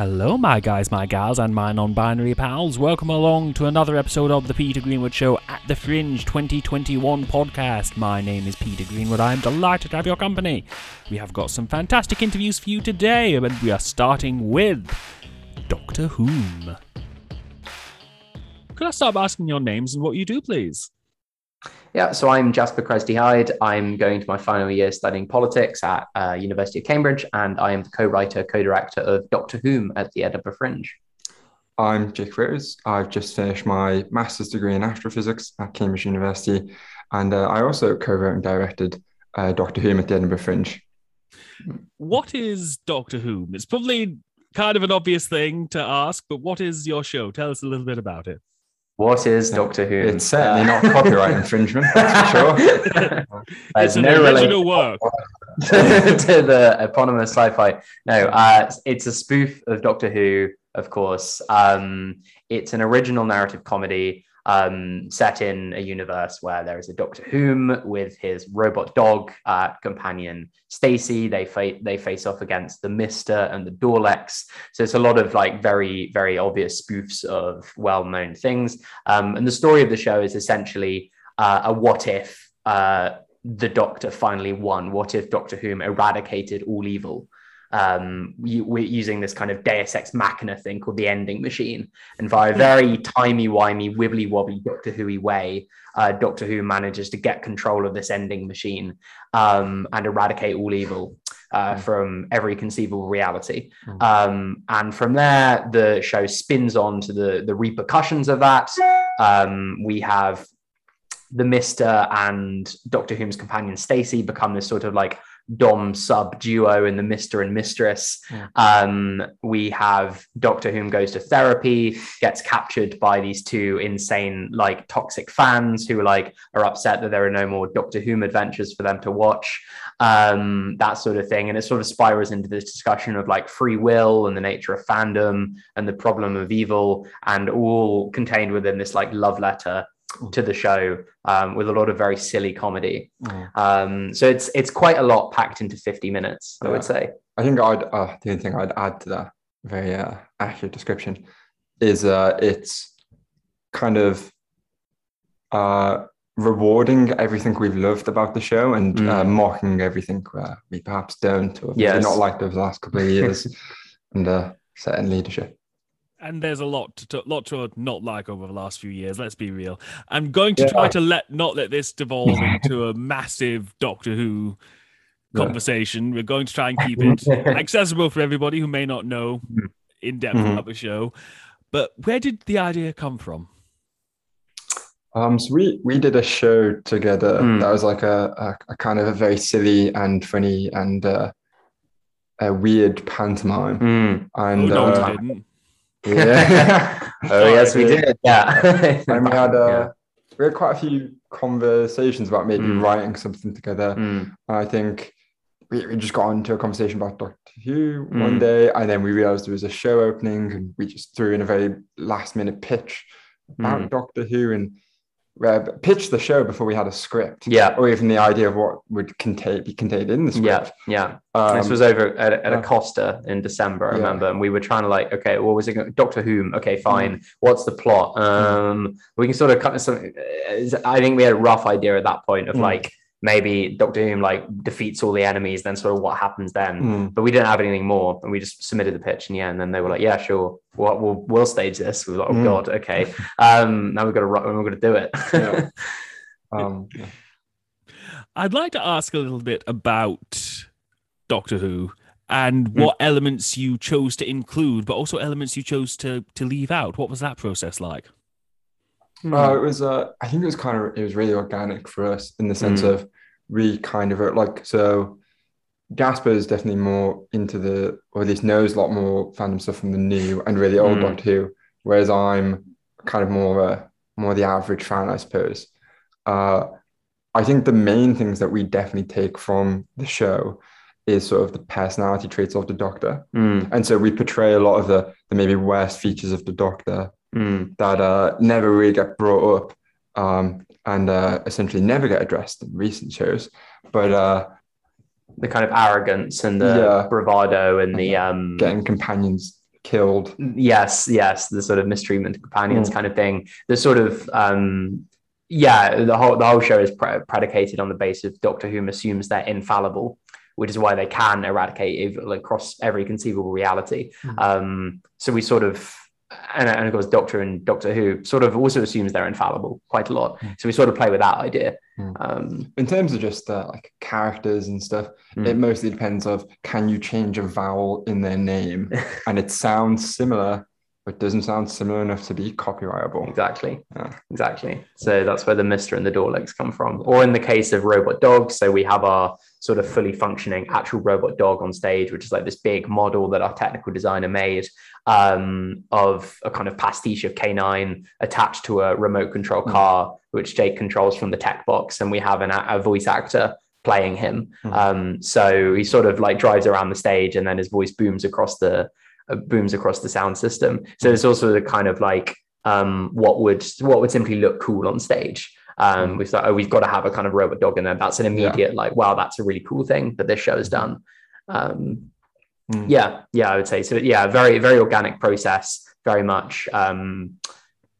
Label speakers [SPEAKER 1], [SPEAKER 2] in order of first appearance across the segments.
[SPEAKER 1] Hello, my guys, my gals, and my non binary pals. Welcome along to another episode of the Peter Greenwood Show at the Fringe 2021 podcast. My name is Peter Greenwood. I'm delighted to have your company. We have got some fantastic interviews for you today, and we are starting with Doctor Whom. Could I start by asking your names and what you do, please?
[SPEAKER 2] Yeah, so I'm Jasper Cresty Hyde. I'm going to my final year studying politics at uh, University of Cambridge, and I am the co-writer, co-director of Doctor Whom at the Edinburgh Fringe.
[SPEAKER 3] I'm Jake Rose. I've just finished my master's degree in astrophysics at Cambridge University, and uh, I also co-wrote and directed uh, Doctor Whom at the Edinburgh Fringe.
[SPEAKER 1] What is Doctor Whom? It's probably kind of an obvious thing to ask, but what is your show? Tell us a little bit about it.
[SPEAKER 2] What is Doctor Who?
[SPEAKER 3] It's certainly not copyright infringement, that's for sure.
[SPEAKER 1] It's an
[SPEAKER 2] no
[SPEAKER 1] original
[SPEAKER 2] relation
[SPEAKER 1] work.
[SPEAKER 2] to the eponymous sci-fi. No, uh, it's a spoof of Doctor Who, of course. Um, it's an original narrative comedy um, set in a universe where there is a Doctor Whom with his robot dog uh, companion Stacy. They fight. They face off against the Mister and the Daleks. So it's a lot of like very very obvious spoofs of well-known things. Um, and the story of the show is essentially uh, a what if. Uh, the Doctor finally won. What if Doctor Whom eradicated all evil? Um, we, we're using this kind of Deus Ex Machina thing called the Ending Machine, and via a very timey wimey, wibbly wobbly Doctor Who way, uh, Doctor Who manages to get control of this Ending Machine um, and eradicate all evil. Uh, from every conceivable reality,
[SPEAKER 3] Mm.
[SPEAKER 2] um, and from there the show spins on to the the repercussions of that. Um, we have the Mister and Doctor Who's companion Stacy become this sort of like dom sub duo in the Mister and Mistress.
[SPEAKER 3] Yeah.
[SPEAKER 2] Um, we have Doctor Whom goes to therapy, gets captured by these two insane like toxic fans who like are upset that there are no more Doctor Whom adventures for them to watch. Um, that sort of thing, and it sort of spirals into this discussion of like free will and the nature of fandom and the problem of evil, and all contained within this like love letter to the show um, with a lot of very silly comedy.
[SPEAKER 3] Mm.
[SPEAKER 2] Um, so it's it's quite a lot packed into 50 minutes, I
[SPEAKER 3] Yeah.
[SPEAKER 2] would say.
[SPEAKER 3] I think I'd uh, the only thing I'd add to that very uh, accurate description is uh, it's kind of uh, rewarding everything we've loved about the show and uh,
[SPEAKER 2] Mm.
[SPEAKER 3] mocking everything uh, we perhaps don't or
[SPEAKER 2] Yes.
[SPEAKER 3] not over the last couple of years and certain leadership.
[SPEAKER 1] And there's a lot to, lot to not like over the last few years. Let's be real. I'm going to try to let not let this devolve into a massive Doctor Who
[SPEAKER 3] Yeah.
[SPEAKER 1] conversation. We're going to try and keep it accessible for everybody who may not know in depth
[SPEAKER 3] Mhm.
[SPEAKER 1] about the show. But where did the idea come from?
[SPEAKER 3] Um, so we we did a show together
[SPEAKER 2] Mm.
[SPEAKER 3] that was like a, a, a kind of a very silly and funny and uh, a weird pantomime.
[SPEAKER 2] Mm.
[SPEAKER 3] And
[SPEAKER 1] oh, no,
[SPEAKER 3] uh. Yeah,
[SPEAKER 2] oh yes, we did. Yeah.
[SPEAKER 3] and we had uh,
[SPEAKER 2] Yeah.
[SPEAKER 3] we had quite a few conversations about maybe
[SPEAKER 2] Mm.
[SPEAKER 3] writing something together.
[SPEAKER 2] Mm.
[SPEAKER 3] And I think we, we just got into a conversation about Doctor Who
[SPEAKER 2] Mm.
[SPEAKER 3] one day, and then we realized there was a show opening, and we just threw in a very last minute pitch about
[SPEAKER 2] Mm.
[SPEAKER 3] Doctor Who and uh, pitched the show before we had a script
[SPEAKER 2] Yeah.
[SPEAKER 3] or even the idea of what would contain be contained in the
[SPEAKER 2] Yeah.
[SPEAKER 3] script.
[SPEAKER 2] Yeah.
[SPEAKER 3] Um,
[SPEAKER 2] this was over at, at
[SPEAKER 3] yeah.
[SPEAKER 2] a Costa in December, I
[SPEAKER 3] Yeah.
[SPEAKER 2] remember, and we were trying to like, okay, what was it? Going, Doctor Whom? Okay, fine. What's the plot? Um, we can sort of cut some. I think we had a rough idea at that point of
[SPEAKER 3] Mm.
[SPEAKER 2] like maybe Doctor Whom like defeats all the enemies, then sort of what happens then.
[SPEAKER 3] mm,
[SPEAKER 2] But we didn't have anything more, and we just submitted the pitch, and yeah, and then they were like, "Yeah, sure, we'll we'll, we'll stage this." We were like, "Oh
[SPEAKER 3] Mm.
[SPEAKER 2] God, okay." Um, now we've got to ru- we're going to do it.
[SPEAKER 3] Yeah. um, yeah.
[SPEAKER 1] I'd like to ask a little bit about Doctor Who and what elements you chose to include, but also elements you chose to to leave out. What was that process like?
[SPEAKER 2] Hmm.
[SPEAKER 3] Uh, it was uh, I think it was kind of it was really organic for us in the sense
[SPEAKER 2] Mm.
[SPEAKER 3] of we kind of wrote like so Jasper is definitely more into the or at least knows a lot more fandom stuff from the new and really old
[SPEAKER 2] Mm.
[SPEAKER 3] Doctor Who, whereas I'm kind of more a more the average fan, I suppose. Uh, I think the main things that we definitely take from the show is sort of the personality traits of the Doctor,
[SPEAKER 2] Mm,
[SPEAKER 3] and so we portray a lot of the the maybe worst features of the Doctor
[SPEAKER 2] mm,
[SPEAKER 3] that uh, never really get brought up um, and uh, essentially never get addressed in recent shows. But uh,
[SPEAKER 2] the kind of arrogance and the
[SPEAKER 3] Yeah.
[SPEAKER 2] bravado and the um
[SPEAKER 3] getting companions killed.
[SPEAKER 2] yes yes the sort of mistreatment of companions
[SPEAKER 3] Mm.
[SPEAKER 2] kind of thing the sort of um yeah the whole the whole show is pre- predicated on the basis of doctor who assumes they're infallible which is why they can eradicate evil across every conceivable reality
[SPEAKER 3] Mm.
[SPEAKER 2] um so we sort of and, and of course doctor and doctor who sort of also assumes they're infallible quite a lot so we sort of play with that idea
[SPEAKER 3] Mm.
[SPEAKER 2] um
[SPEAKER 3] In terms of just uh, like characters and stuff,
[SPEAKER 2] Mm.
[SPEAKER 3] it mostly depends of can you change a vowel in their name and it sounds similar, but doesn't sound similar enough to be copyrightable.
[SPEAKER 2] Exactly.
[SPEAKER 3] Yeah.
[SPEAKER 2] Exactly. So that's where the Mister and the Daleks come from. Or in the case of robot dogs, so we have our sort of fully functioning actual robot dog on stage, which is like this big model that our technical designer made um, of a kind of pastiche of K9 attached to a remote control
[SPEAKER 3] Mm.
[SPEAKER 2] car, which Jake controls from the tech box, and we have an, a voice actor playing him.
[SPEAKER 3] Mm.
[SPEAKER 2] Um, so he sort of like drives around the stage, and then his voice booms across the uh, booms across the sound system. So it's also the kind of like um, what would what would simply look cool on stage. Um, we thought, oh, we've got to have a kind of robot dog in there. That's an immediate like, wow, that's a really cool thing that this show has done. Um,
[SPEAKER 3] Mm.
[SPEAKER 2] Yeah, yeah, I would say so. Yeah, very very organic process. Very much um,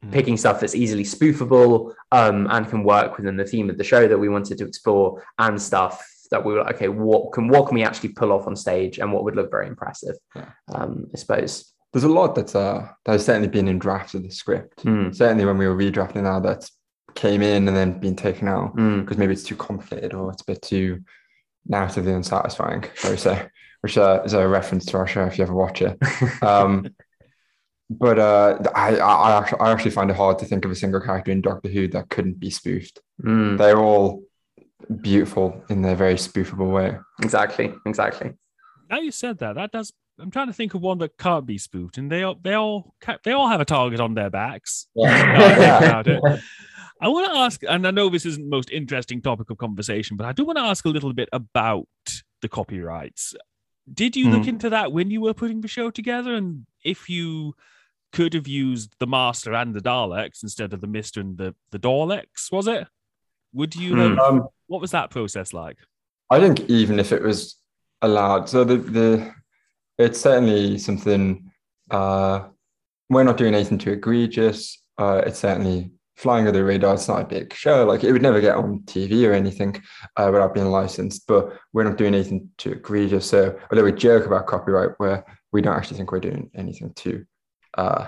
[SPEAKER 3] Mm.
[SPEAKER 2] picking stuff that's easily spoofable um, and can work within the theme of the show that we wanted to explore, and stuff that we were like, okay, what can what can we actually pull off on stage, and what would look very impressive?
[SPEAKER 3] Yeah.
[SPEAKER 2] Um, I suppose.
[SPEAKER 3] There's a lot that's uh that has certainly been in drafts of the script.
[SPEAKER 2] Mm,
[SPEAKER 3] Certainly when we were redrafting now that's came in and then been taken out
[SPEAKER 2] mm.
[SPEAKER 3] because maybe it's too complicated or it's a bit too narratively unsatisfying, shall we say, which uh, is a reference to our show if you ever watch it. Um, but uh, I, I, I actually, I actually find it hard to think of a single character in Doctor Who that couldn't be spoofed.
[SPEAKER 2] Mm,
[SPEAKER 3] They're all beautiful in their very spoofable way.
[SPEAKER 2] exactly, exactly.
[SPEAKER 1] Now you said that, that does. I'm trying to think of one that can't be spoofed, and they all they all they all have a target on their backs. Now I think about it. I want to ask, and I know this isn't the most interesting topic of conversation, but I do want to ask a little bit about the copyrights. Did you look
[SPEAKER 3] Hmm.
[SPEAKER 1] into that when you were putting the show together, and if you could have used the Master and the Daleks instead of the Mister and the the Daleks, was it? Would you?
[SPEAKER 2] Hmm.
[SPEAKER 1] Have,
[SPEAKER 3] Um,
[SPEAKER 1] what was that process like?
[SPEAKER 3] I think even if it was allowed, so the the it's certainly something. Uh, we're not doing anything too egregious. Uh, it's certainly flying under the radar. It's not a big show. Like it would never get on TV or anything uh, without being licensed. But we're not doing anything too egregious. So although we joke about copyright, where we don't actually think we're doing anything too uh,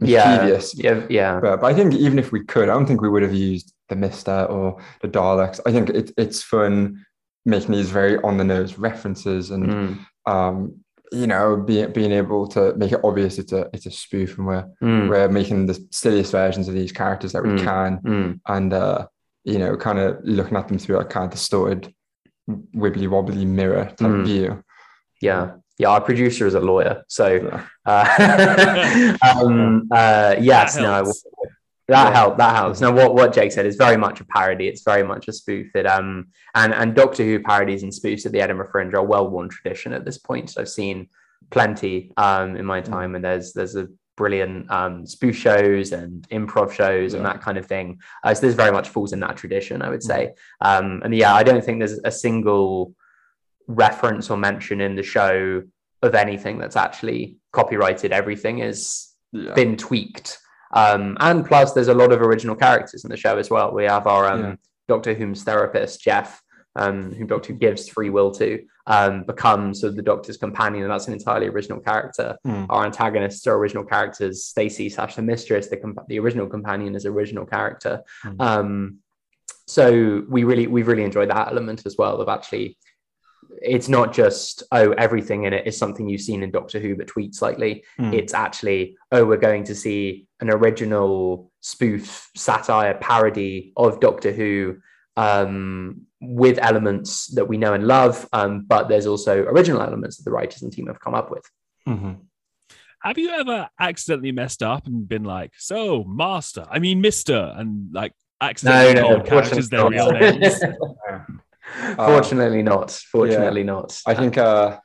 [SPEAKER 2] Yeah,
[SPEAKER 3] mischievous.
[SPEAKER 2] yeah, yeah.
[SPEAKER 3] But, but I think even if we could, I don't think we would have used the Mister or the Daleks. I think it, it's fun making these very on the nose references and
[SPEAKER 2] Mm,
[SPEAKER 3] um, you know being being able to make it obvious it's a it's a spoof and we're
[SPEAKER 2] mm,
[SPEAKER 3] we're making the silliest versions of these characters that we
[SPEAKER 2] Mm.
[SPEAKER 3] can
[SPEAKER 2] mm.
[SPEAKER 3] and uh, you know kind of looking at them through a kind of distorted wibbly wobbly mirror type
[SPEAKER 2] Mm.
[SPEAKER 3] view.
[SPEAKER 2] Yeah, yeah. Our producer is a lawyer, so
[SPEAKER 3] Yeah.
[SPEAKER 2] uh, um, uh, yes,
[SPEAKER 1] That
[SPEAKER 2] no,
[SPEAKER 1] helps.
[SPEAKER 2] That
[SPEAKER 3] Yeah.
[SPEAKER 2] helped. That helps. Now, what what Jake said is very much a parody. It's very much a spoof. It um and and Doctor Who parodies and spoofs at the Edinburgh Fringe are a well worn tradition at this point. So I've seen plenty um in my time, and there's there's a brilliant um, spoof shows and improv shows and that kind of thing. Uh, so this very much falls in that tradition, I would say. Um, and yeah, I don't think there's a single reference or mention in the show of anything that's actually copyrighted. Everything has
[SPEAKER 3] Yeah.
[SPEAKER 2] been tweaked. Um, and plus, there's a lot of original characters in the show as well. We have our um,
[SPEAKER 3] Yeah.
[SPEAKER 2] Doctor Who's therapist, Jeff, um, who Doctor Who gives free will to, um, becomes sort of the Doctor's companion, and that's an entirely original character.
[SPEAKER 3] Mm.
[SPEAKER 2] Our antagonists are original characters. Stacy slash the mistress, the comp- the original companion, is original character.
[SPEAKER 3] Mm.
[SPEAKER 2] Um, so we really we've really enjoy that element as well of actually it's not just oh everything in it is something you've seen in doctor who but tweaked slightly
[SPEAKER 3] Mm.
[SPEAKER 2] it's actually oh we're going to see an original spoof satire parody of doctor who um, with elements that we know and love um, but there's also original elements that the writers and team have come up with
[SPEAKER 3] Mhm.
[SPEAKER 1] Have you ever accidentally messed up and been like, "So, Master, I mean Mister," and like accidentally
[SPEAKER 2] no,
[SPEAKER 1] called characters their real
[SPEAKER 2] fortunately
[SPEAKER 1] names?
[SPEAKER 2] not. fortunately not not
[SPEAKER 3] I think uh,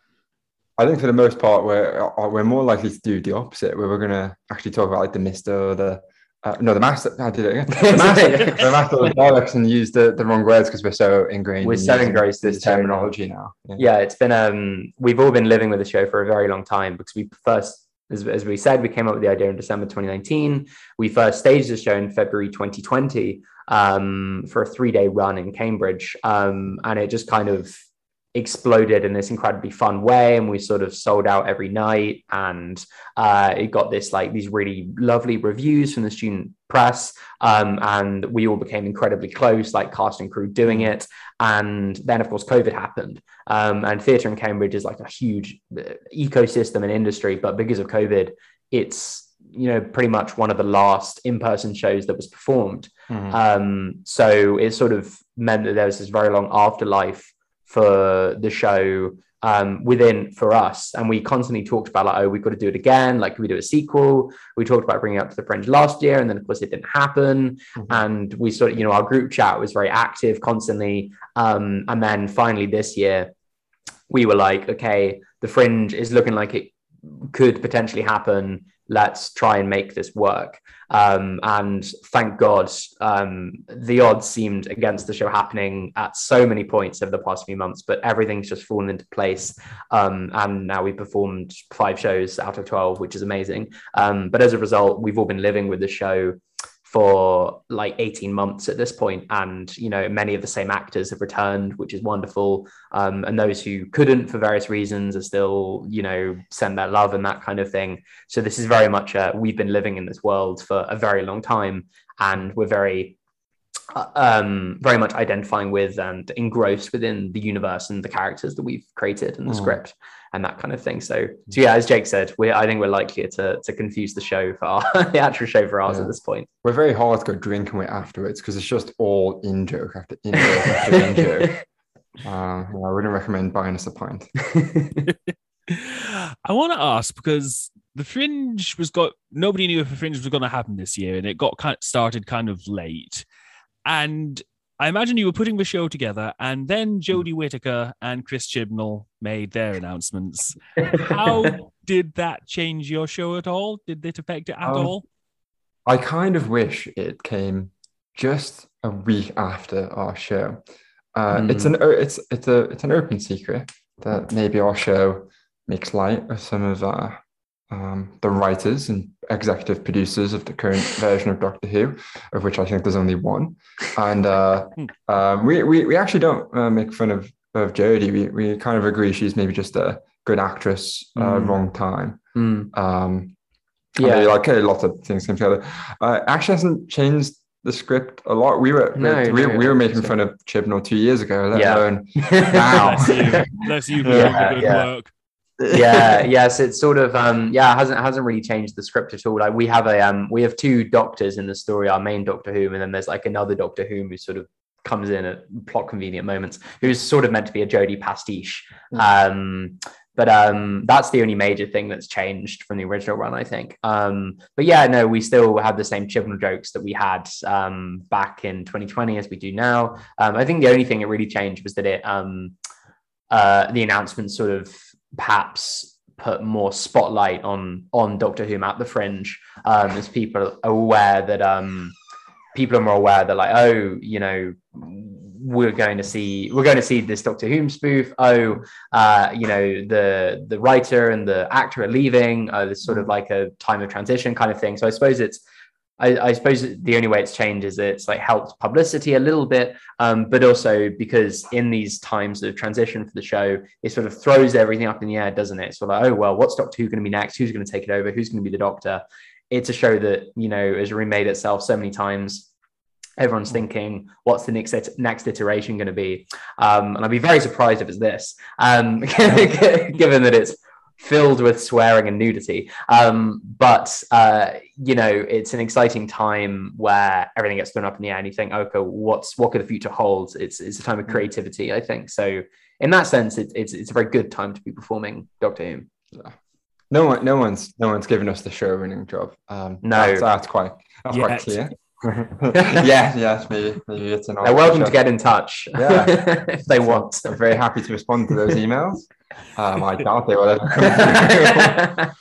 [SPEAKER 3] I think for the most part we're uh, we're more likely to do the opposite, where we're gonna actually talk about like the Mister or the uh, no the master. I did it again. The master, the master the Daleks and use the, the wrong words because we're so ingrained.
[SPEAKER 2] We're
[SPEAKER 3] in
[SPEAKER 2] so
[SPEAKER 3] using
[SPEAKER 2] engrossed in
[SPEAKER 3] this
[SPEAKER 2] the show now.
[SPEAKER 3] terminology now.
[SPEAKER 2] yeah it's been um we've all been living with the show for a very long time because we first as, as we said, we came up with the idea in December 2019. We first staged the show in February 2020 um, for a three day run in Cambridge. Um, and it just kind of exploded in this incredibly fun way. And we sort of sold out every night. And uh, it got this like these really lovely reviews from the student press. Um, and we all became incredibly close like cast and crew doing it. And then of course covid happened. Um, and theatre in cambridge is like a huge uh, ecosystem and industry. But because of covid it's you know pretty much one of the last in-person shows that was performed mm-hmm. um, so it sort of meant that there was this very long afterlife for the show um, within for us. And we constantly talked about like, oh, we've got to do it again. Like, can we do a sequel? We talked about bringing it up to the Fringe last year, and then of course it didn't happen. Mm-hmm. And we sort of, you know, our group chat was very active constantly. Um, and then finally this year, we were like, okay, the Fringe is looking like it could potentially happen let's try and make this work. Um, and thank God, um, the odds seemed against the show happening at so many points over the past few months, but everything's just fallen into place. Um, and now we've performed five shows out of 12, which is amazing. Um, but as a result, we've all been living with the show for like 18 months at this point and you know many of the same actors have returned which is wonderful. Um, and those who couldn't for various reasons are still you know send their love and that kind of thing. So this is very much a, we've been living in this world for a very long time and we're very uh, um, very much identifying with and engrossed within the universe and the characters that we've created and the mm. script and that kind of thing. So, so yeah, as Jake said, we I think we're likelier to to confuse the show for our, the actual show for ours yeah. at this point.
[SPEAKER 3] We're very hard to go drinking with afterwards because it's just all in joke after in joke after in joke. Uh, I wouldn't recommend buying us a pint.
[SPEAKER 1] I want to ask because the Fringe was got nobody knew if the Fringe was going to happen this year, and it got kind of started kind of late. And I imagine you were putting the show together, and then Jodie Whittaker and Chris Chibnall made their announcements. How did that change your show at all? Did it affect it at um, all?
[SPEAKER 3] I kind of wish it came just a week after our show. Uh, mm. It's an it's it's a it's an open secret that maybe our show makes light of some of our um, the writers and executive producers of the current version of Doctor Who, of which I think there's only one. And uh, hmm. um, we, we, we actually don't uh, make fun of, of Jodie. We, we kind of agree she's maybe just a good actress, uh, mm. wrong time. Mm. Um, yeah, like okay, lots of things came together. Uh, actually hasn't changed the script a lot. We were no, we, no, we were making so. fun of Chibnall two years ago, let yeah. alone now.
[SPEAKER 1] That's you. That's you yeah, good yeah. work
[SPEAKER 2] yeah yes it's sort of um yeah it hasn't hasn't really changed the script at all. Like we have a um we have two doctors in the story our main doctor who and then there's like another doctor who who sort of comes in at plot convenient moments who's sort of meant to be a Jodie pastiche. Mm. um but um that's the only major thing that's changed from the original run i think. Um but yeah no we still have the same Chibnall jokes that we had um back in 2020 as we do now. Um i think the only thing that really changed was that it um uh the announcement sort of perhaps put more spotlight on on Doctor Who at the fringe, um, as people are aware that um, people are more aware that like, oh, you know, we're going to see we're going to see this Doctor Who spoof. Oh, uh, you know, the the writer and the actor are leaving. Uh, this sort of like a time of transition kind of thing. So I suppose it's I, I, suppose the only way it's changed is it's like helped publicity a little bit, um, but also because in these times of transition for the show, it sort of throws everything up in the air, doesn't it? So like, oh well, what's Doctor Who going to be next? Who's going to take it over? Who's going to be the Doctor? It's a show that you know has remade itself so many times. Everyone's thinking, what's the next next iteration going to be? Um, and I'd be very surprised if it's this, um, given that it's filled with swearing and nudity. Um, but uh, you know, it's an exciting time where everything gets thrown up in the air, and you think, okay, what's what could the future hold? It's it's a time of mm. creativity, I think. So in that sense, it, it's it's a very good time to be performing Doctor Who.
[SPEAKER 3] Yeah. No one, no one's, no one's given us the show-winning job. Um,
[SPEAKER 2] no,
[SPEAKER 3] that's, that's quite, that's quite clear. yeah, yes, maybe, maybe it's an.
[SPEAKER 2] They're welcome show. to get in touch. Yeah, if they want.
[SPEAKER 3] I'm very happy to respond to those emails. Um, I doubt they will.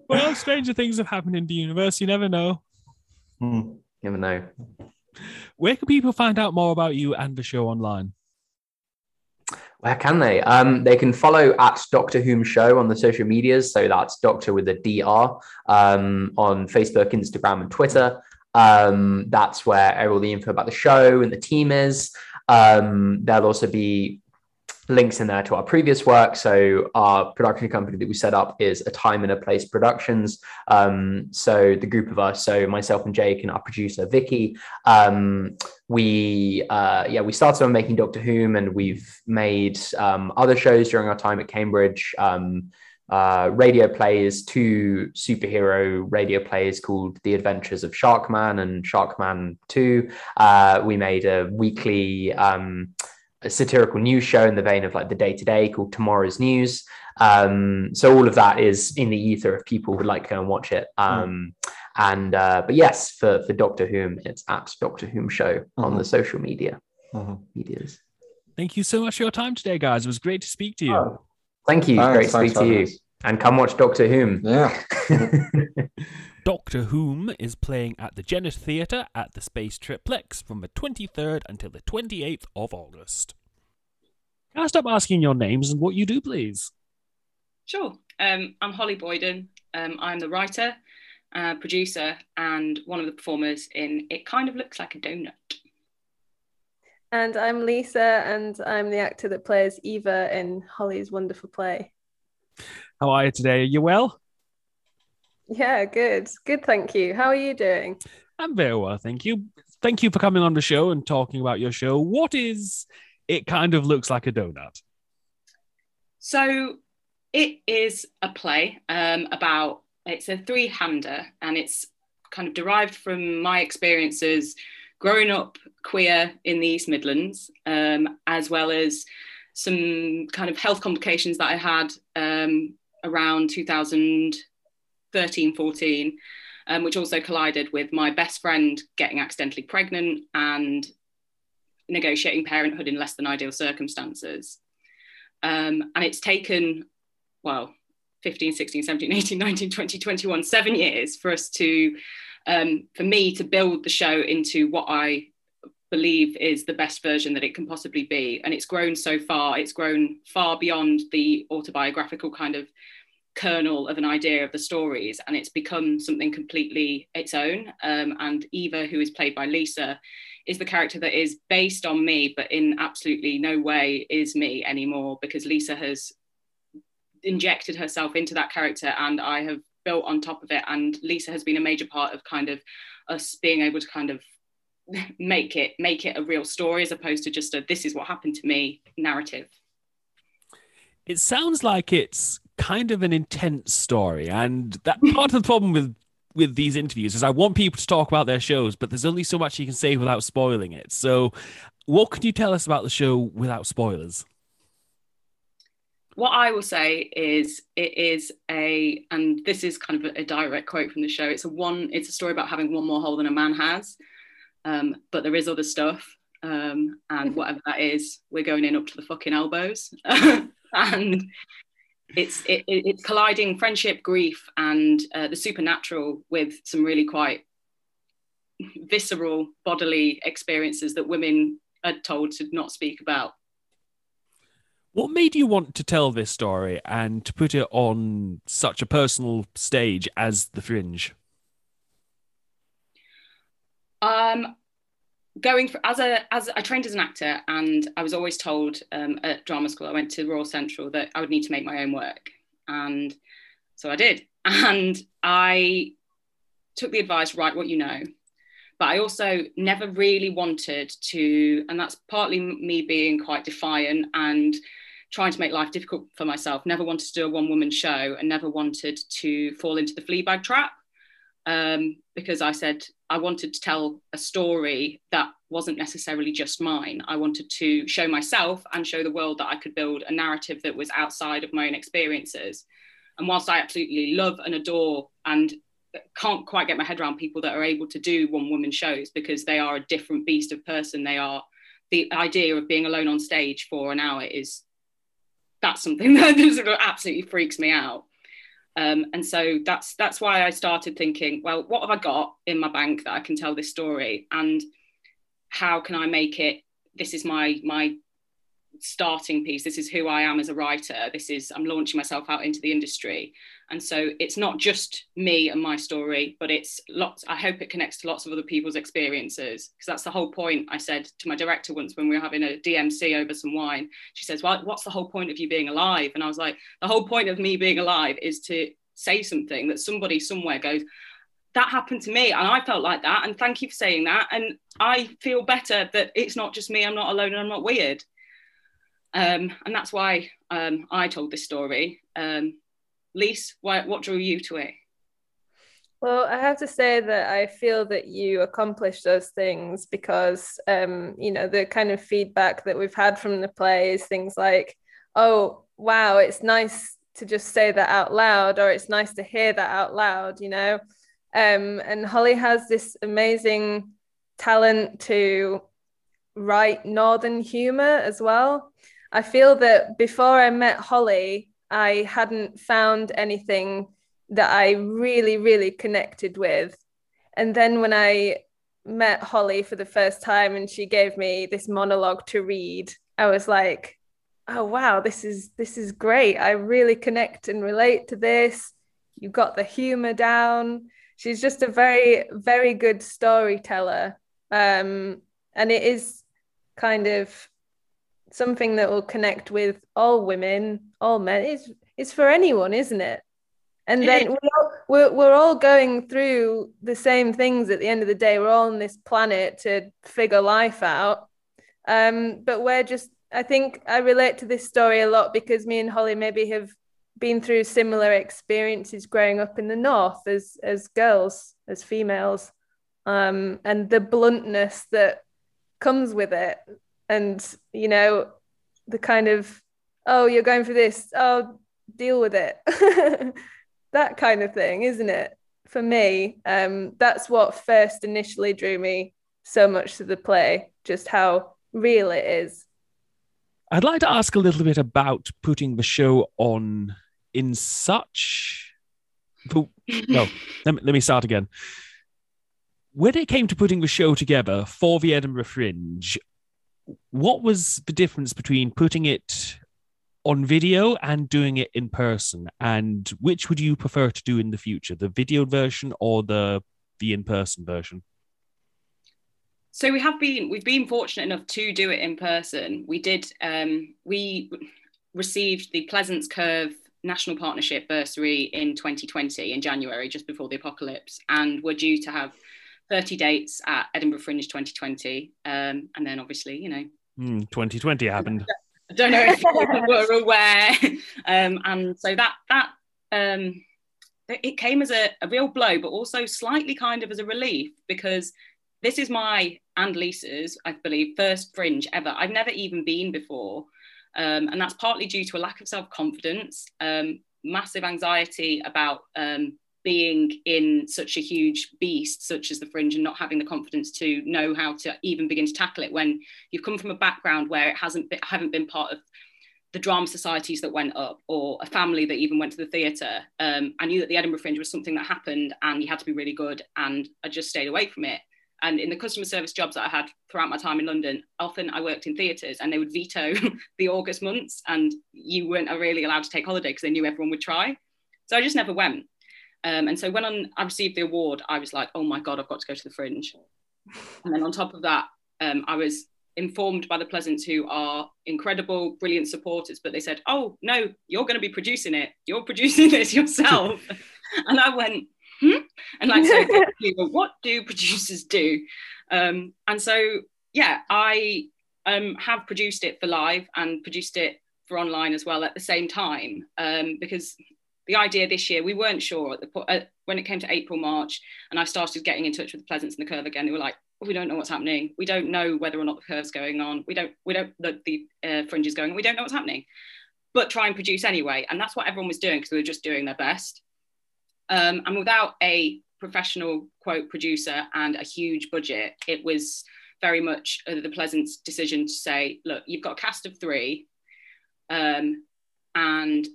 [SPEAKER 1] well, stranger things have happened in the universe. You never know.
[SPEAKER 2] Hmm. Never know.
[SPEAKER 1] Where can people find out more about you and the show online?
[SPEAKER 2] Where can they? Um, they can follow at Doctor Whom Show on the social medias. So that's Doctor with a DR um, on Facebook, Instagram, and Twitter. Um, that's where all the info about the show and the team is. Um, there'll also be links in there to our previous work. So our production company that we set up is a time and a place productions. Um, so the group of us, so myself and Jake and our producer Vicky, um, we uh, yeah we started on making Doctor Whom, and we've made um, other shows during our time at Cambridge. Um, uh, radio plays, two superhero radio plays called The Adventures of Sharkman and Sharkman 2. Uh, we made a weekly um, a satirical news show in the vein of like the Day Today called Tomorrow's News. Um, so all of that is in the ether if people would like to go and watch it. Hmm. Um, mm. And uh, but yes, for for Doctor Whom, it's at Doctor Whom Show mm-hmm. on the social media mm-hmm. medias.
[SPEAKER 1] Thank you so much for your time today, guys. It was great to speak to you. Oh,
[SPEAKER 2] thank you. Thanks, great to speak to you. And come watch Doctor Whom.
[SPEAKER 3] Yeah.
[SPEAKER 1] Doctor Whom is playing at the Genet Theatre at the Space Triplex from the 23rd until the 28th of August. Can I stop asking your names and what you do, please?
[SPEAKER 4] Sure. Um, I'm Holly Boyden. Um, I'm the writer, uh, producer, and one of the performers in It Kind of Looks Like a Doughnut.
[SPEAKER 5] And I'm Lisa, and I'm the actor that plays Eva in Holly's wonderful play.
[SPEAKER 1] How are you today? Are you well?
[SPEAKER 5] Yeah, good. Good, thank you. How are you doing?
[SPEAKER 1] I'm very well, thank you. Thank you for coming on the show and talking about your show. What is It Kind of Looks Like a Doughnut?
[SPEAKER 4] So, it is a play um, about, it's a three hander and it's kind of derived from my experiences growing up queer in the East Midlands, um, as well as some kind of health complications that I had um, around 2000 13, 14, um, which also collided with my best friend getting accidentally pregnant and negotiating parenthood in less than ideal circumstances. Um, and it's taken, well, 15, 16, 17, 18, 19, 20, 21, seven years for us to, um, for me to build the show into what I believe is the best version that it can possibly be. And it's grown so far, it's grown far beyond the autobiographical kind of kernel of an idea of the stories and it's become something completely its own. Um, and eva who is played by lisa is the character that is based on me but in absolutely no way is me anymore because lisa has injected herself into that character and i have built on top of it. And lisa has been a major part of kind of us being able to kind of make it make it a real story as opposed to just a this is what happened to me narrative.
[SPEAKER 1] It sounds like it's kind of an intense story, and that part of the problem with with these interviews is I want people to talk about their shows, but there's only so much you can say without spoiling it. So, what can you tell us about the show without spoilers?
[SPEAKER 4] What I will say is it is a, and this is kind of a, direct quote from the show. It's a one. It's a story about having one more hole than a man has, um, but there is other stuff, um, and whatever that is, we're going in up to the fucking elbows, and it's it, it's colliding friendship, grief, and uh, the supernatural with some really quite visceral bodily experiences that women are told to not speak about.
[SPEAKER 1] What made you want to tell this story and to put it on such a personal stage as The Fringe?
[SPEAKER 4] Um, going for as a as I trained as an actor, and I was always told um, at drama school, I went to Royal Central that I would need to make my own work, and so I did, and I took the advice, write what you know. But I also never really wanted to, and that's partly me being quite defiant and trying to make life difficult for myself. Never wanted to do a one woman show and never wanted to fall into the Fleabag trap um, because I said I wanted to tell a story that wasn't necessarily just mine. I wanted to show myself and show the world that I could build a narrative that was outside of my own experiences. And whilst I absolutely love and adore and can't quite get my head around people that are able to do one woman shows because they are a different beast of person, they are the idea of being alone on stage for an hour is that's something that absolutely freaks me out. Um, and so that's that's why I started thinking, well, what have I got in my bank that I can tell this story, and how can I make it? This is my my starting piece. This is who I am as a writer. This is I'm launching myself out into the industry. And so it's not just me and my story, but it's lots. I hope it connects to lots of other people's experiences because that's the whole point. I said to my director once when we were having a DMC over some wine, she says, Well, what's the whole point of you being alive? And I was like, The whole point of me being alive is to say something that somebody somewhere goes, that happened to me and I felt like that. And thank you for saying that. And I feel better that it's not just me, I'm not alone and I'm not weird. Um, and that's why um, I told this story. Um, Lise, why, what drew you to it?
[SPEAKER 5] Well, I have to say that I feel that you accomplished those things because, um, you know, the kind of feedback that we've had from the play is things like, oh, wow, it's nice to just say that out loud, or it's nice to hear that out loud, you know. Um, and Holly has this amazing talent to write northern humor as well. I feel that before I met Holly, I hadn't found anything that I really, really connected with. And then when I met Holly for the first time and she gave me this monologue to read, I was like, oh wow, this is this is great. I really connect and relate to this. You got the humor down. She's just a very, very good storyteller. Um, and it is kind of something that will connect with all women, all men. It's it's for anyone, isn't it? And then we're all, we're, we're all going through the same things at the end of the day. We're all on this planet to figure life out. Um, but we're just, I think I relate to this story a lot because me and Holly maybe have been through similar experiences growing up in the north as as girls, as females, um, and the bluntness that comes with it and you know the kind of oh you're going for this. Oh deal with it. That kind of thing isn't it? For me um that's what first initially drew me so much to the play just how real it is.
[SPEAKER 1] I'd like to ask a little bit about putting the show on in such no let me, let me start again. When it came to putting the show together for the edinburgh fringe what was the difference between putting it on video and doing it in person? And which would you prefer to do in the future the video version or the the in-person version?
[SPEAKER 4] So we have been we've been fortunate enough to do it in person. We did um, we received the pleasance curve national partnership bursary in 2020 in january just before the apocalypse and we're due to have 30 dates at Edinburgh Fringe 2020. Um, and then obviously, you know,
[SPEAKER 1] mm, 2020 happened.
[SPEAKER 4] I don't know if people were aware. Um, and so that, that, um, it came as a, a real blow, but also slightly kind of as a relief because this is my and Lisa's, I believe, first fringe ever. I've never even been before. Um, and that's partly due to a lack of self confidence, um, massive anxiety about um, being in such a huge beast such as the fringe and not having the confidence to know how to even begin to tackle it when you've come from a background where it hasn't been, haven't been part of the drama societies that went up or a family that even went to the theatre um, i knew that the edinburgh fringe was something that happened and you had to be really good and i just stayed away from it. And in the customer service jobs that i had throughout my time in london often i worked in theatres and they would veto the august months and you weren't really allowed to take holiday because they knew everyone would try. So i just never went um, and so when I received the award, I was like, oh my God, I've got to go to the Fringe. And then on top of that, um, I was informed by the Pleasance, who are incredible, brilliant supporters, but they said, oh no, you're going to be producing it. You're producing this yourself. and I went, hmm? And like, so what do producers do? Um, and so, yeah, I um, have produced it for live and produced it for online as well at the same time um, because the idea this year, we weren't sure at the uh, when it came to April, March, and I started getting in touch with the Pleasance and the Curve again. They were like, oh, we don't know what's happening. We don't know whether or not the curve's going on. We don't, we don't, the, the uh, fringe is going. We don't know what's happening. But try and produce anyway, and that's what everyone was doing because they were just doing their best. Um, and without a professional quote producer and a huge budget, it was very much uh, the Pleasance decision to say, look, you've got a cast of three, um, and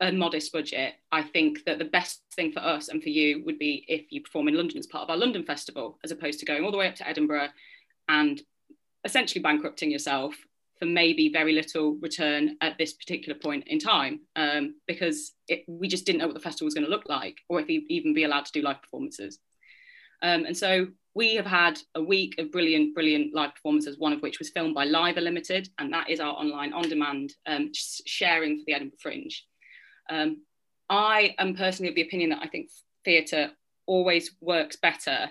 [SPEAKER 4] a modest budget, I think that the best thing for us and for you would be if you perform in London as part of our London Festival, as opposed to going all the way up to Edinburgh and essentially bankrupting yourself for maybe very little return at this particular point in time um, because it, we just didn't know what the festival was going to look like or if we'd even be allowed to do live performances. Um, and so we have had a week of brilliant, brilliant live performances, one of which was filmed by Liver Limited, and that is our online on demand um, sharing for the Edinburgh Fringe. Um, I am personally of the opinion that I think theatre always works better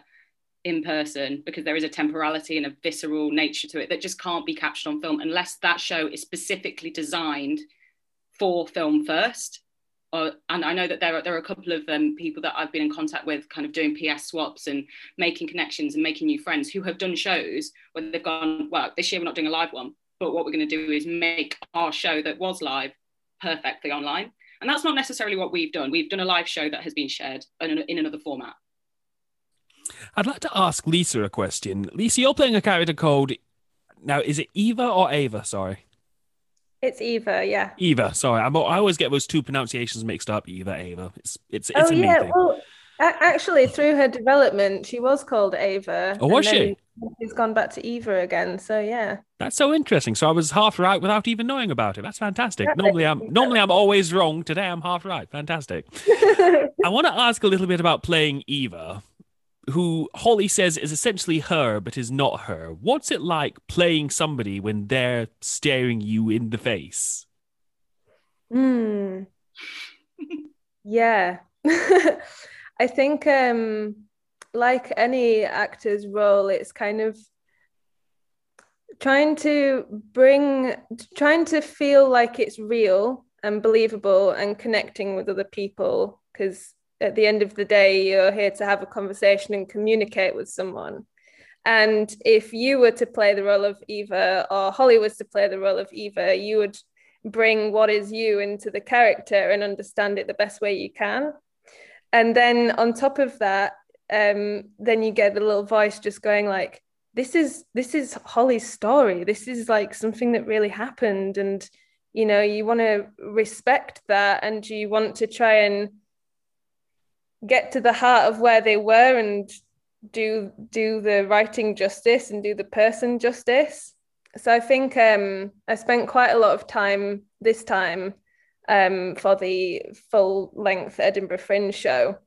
[SPEAKER 4] in person because there is a temporality and a visceral nature to it that just can't be captured on film unless that show is specifically designed for film first. Uh, and I know that there are, there are a couple of um, people that I've been in contact with, kind of doing PS swaps and making connections and making new friends who have done shows where they've gone, well, this year we're not doing a live one, but what we're going to do is make our show that was live perfectly online. And that's not necessarily what we've done. We've done a live show that has been shared in, in another format.
[SPEAKER 1] I'd like to ask Lisa a question. Lisa, you're playing a character called now. Is it Eva or Ava? Sorry.
[SPEAKER 5] It's Eva, yeah.
[SPEAKER 1] Eva. Sorry, I'm, I always get those two pronunciations mixed up. Eva, Ava. It's it's it's
[SPEAKER 5] oh,
[SPEAKER 1] a
[SPEAKER 5] yeah. Well, actually, through her development, she was called Ava.
[SPEAKER 1] Oh, was she?
[SPEAKER 5] She's gone back to Eva again. So yeah.
[SPEAKER 1] That's so interesting. So I was half right without even knowing about it. That's fantastic. Normally I'm normally I'm always wrong. Today I'm half right. Fantastic. I want to ask a little bit about playing Eva who Holly says is essentially her, but is not her. What's it like playing somebody when they're staring you in the face?
[SPEAKER 5] Hmm. yeah. I think, um, like any actor's role, it's kind of trying to bring, trying to feel like it's real and believable and connecting with other people because at the end of the day, you're here to have a conversation and communicate with someone. And if you were to play the role of Eva or Holly was to play the role of Eva, you would bring what is you into the character and understand it the best way you can. And then on top of that, um, then you get the little voice just going like, this is this is Holly's story. This is like something that really happened. And you know, you want to respect that and you want to try and get to the heart of where they were and do do the writing justice and do the person justice so i think um, i spent quite a lot of time this time um, for the full length edinburgh fringe show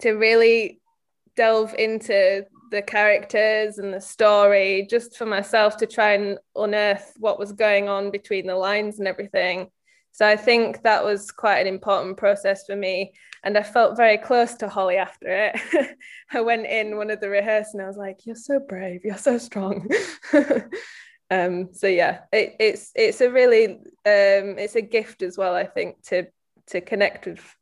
[SPEAKER 5] to really delve into the characters and the story just for myself to try and unearth what was going on between the lines and everything so I think that was quite an important process for me. And I felt very close to Holly after it. I went in one of the rehearsals and I was like, You're so brave, you're so strong. um, so yeah, it, it's it's a really um, it's a gift as well, I think, to to connect with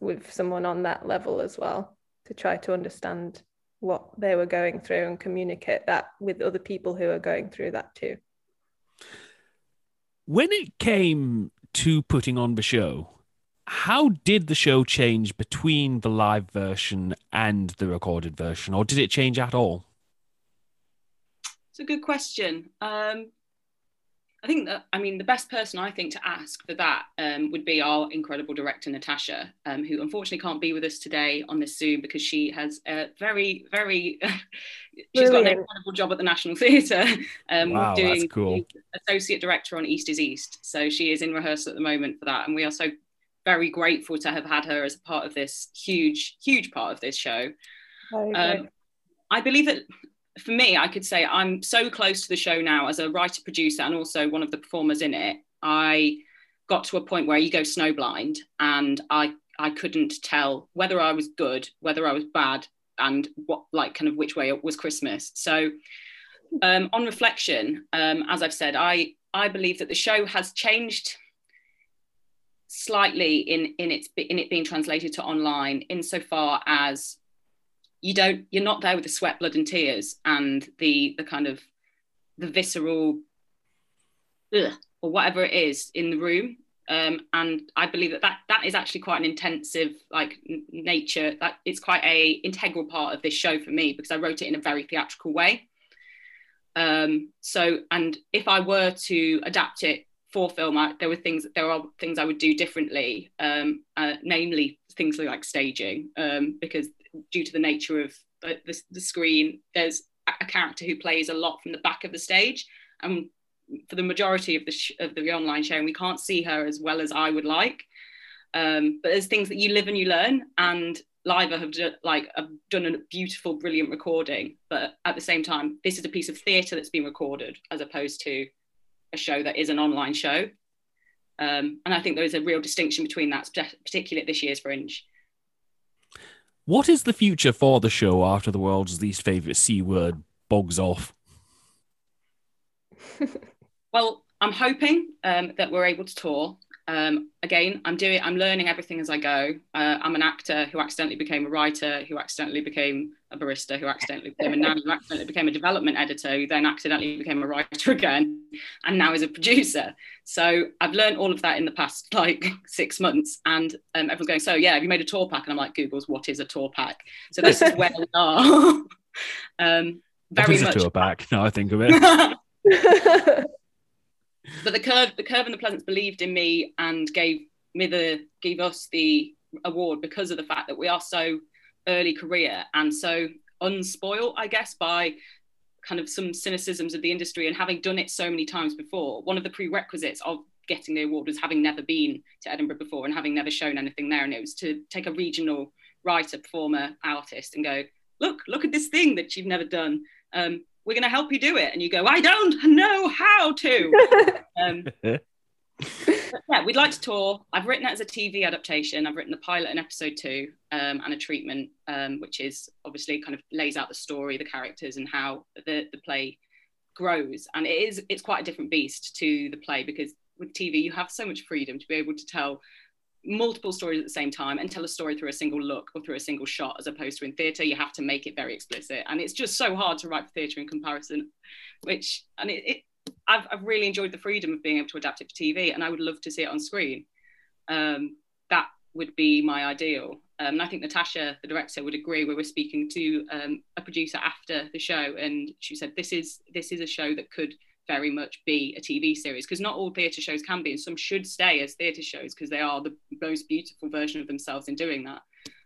[SPEAKER 5] with someone on that level as well, to try to understand what they were going through and communicate that with other people who are going through that too.
[SPEAKER 1] When it came to putting on the show, how did the show change between the live version and the recorded version, or did it change at all?
[SPEAKER 4] It's a good question. Um, I think that, I mean, the best person I think to ask for that um, would be our incredible director, Natasha, um, who unfortunately can't be with us today on this Zoom because she has a very, very, she's got an incredible job at the National Theatre um,
[SPEAKER 1] wow,
[SPEAKER 4] doing
[SPEAKER 1] cool.
[SPEAKER 4] associate director on East is East. So she is in rehearsal at the moment for that. And we are so very grateful to have had her as a part of this huge, huge part of this show. Um, I believe that for me, I could say I'm so close to the show now as a writer producer and also one of the performers in it. I got to a point where you go snowblind and I I couldn't tell whether I was good, whether I was bad, and what like kind of which way it was Christmas. So um, on reflection, um, as I've said, I I believe that the show has changed slightly in in its in it being translated to online insofar as you don't you're not there with the sweat blood and tears and the the kind of the visceral ugh, or whatever it is in the room. Um, and I believe that, that that is actually quite an intensive like n- nature that it's quite a integral part of this show for me because I wrote it in a very theatrical way. Um, so and if I were to adapt it for film I, there were things there are things I would do differently um, uh, namely things like staging um, because due to the nature of the, the, the, screen, there's a character who plays a lot from the back of the stage. And for the majority of the sh- of the online show, and we can't see her as well as I would like. Um, but there's things that you live and you learn, and Liva have do, like have done a beautiful, brilliant recording. But at the same time, this is a piece of theatre that's been recorded, as opposed to a show that is an online show. Um, and I think there is a real distinction between that, particularly at this year's Fringe.
[SPEAKER 1] What is the future for the show after the world's least favourite C word bogs off?
[SPEAKER 4] well, I'm hoping um, that we're able to tour. Um, again, I'm doing, I'm learning everything as I go. Uh, I'm an actor who accidentally became a writer, who accidentally became a barista, who accidentally became a nanny, who accidentally became a development editor, who then accidentally became a writer again, and now is a producer. So I've learned all of that in the past like six months, and um, everyone's going, "So yeah, have you made a tour pack?" And I'm like, "Google's what is a tour pack?" So this is where we are. um,
[SPEAKER 1] very much a tour pack. Now I think of it.
[SPEAKER 4] But the curve, the curve and the Pleasance believed in me and gave me the gave us the award because of the fact that we are so early career and so unspoiled, I guess, by kind of some cynicisms of the industry and having done it so many times before. One of the prerequisites of getting the award was having never been to Edinburgh before and having never shown anything there. And it was to take a regional writer, performer, artist and go, look, look at this thing that you've never done. Um, we're going to help you do it. And you go, I don't know how to. um, yeah, we'd like to tour. I've written it as a TV adaptation. I've written the pilot and episode two um, and a treatment, um, which is obviously kind of lays out the story, the characters, and how the, the play grows. And it is it's quite a different beast to the play because with TV you have so much freedom to be able to tell multiple stories at the same time and tell a story through a single look or through a single shot as opposed to in theatre you have to make it very explicit. And it's just so hard to write for theatre in comparison which and it, it I've, I've really enjoyed the freedom of being able to adapt it for tv and i would love to see it on screen. Um, that would be my ideal. Um, and i think natasha the director would agree. We were speaking to um, a producer after the show and she said this is this is a show that could very much be a TV series because not all theatre shows can be, and some should stay as theatre shows because they are the most beautiful version of themselves in doing that.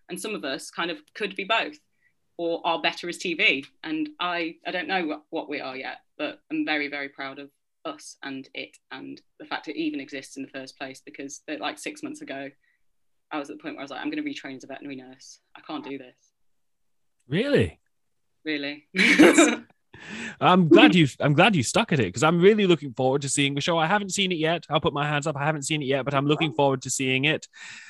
[SPEAKER 4] And some of us kind of could be both or are better as TV. And I, I don't know what, what we are yet, but I'm very, very proud of us and it and the fact it even exists in the first place because like six months ago, I was at the point where I was like, I'm going to retrain as a veterinary nurse. I can't do this.
[SPEAKER 1] Really?
[SPEAKER 4] Really?
[SPEAKER 1] I'm glad you. I'm glad you stuck at it because I'm really looking forward to seeing the show. I haven't seen it yet. I'll put my hands up. I haven't seen it yet, but I'm looking forward to seeing it.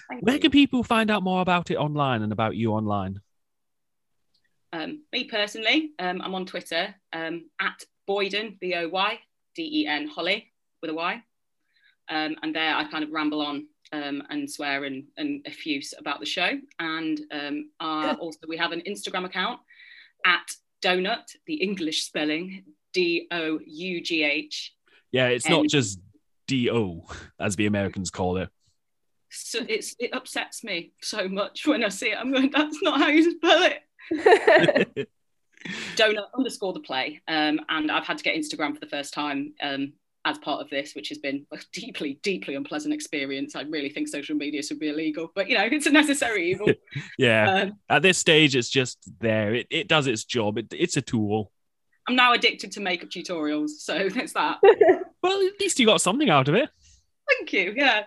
[SPEAKER 1] Thank Where you. can people find out more about it online and about you online?
[SPEAKER 4] Um, me personally, um, I'm on Twitter um, at Boyden B O Y D E N Holly with a Y, um, and there I kind of ramble on um, and swear and, and effuse about the show. And um, also we have an Instagram account at donut, the English spelling, D O U G H.
[SPEAKER 1] Yeah, it's not just D O, as the Americans call it.
[SPEAKER 4] So it's it upsets me so much when I see it. I'm going, that's not how you spell it. donut underscore the play. Um, and I've had to get Instagram for the first time um, as part of this, which has been a deeply, deeply unpleasant experience. I really think social media should be illegal, but you know, it's a necessary evil.
[SPEAKER 1] yeah. Um, At this stage, it's just there. It, it does its job. It, it's a tool.
[SPEAKER 4] I'm now addicted to makeup tutorials, so that's that.
[SPEAKER 1] well, at least you got something out of it.
[SPEAKER 4] Thank you. Yeah.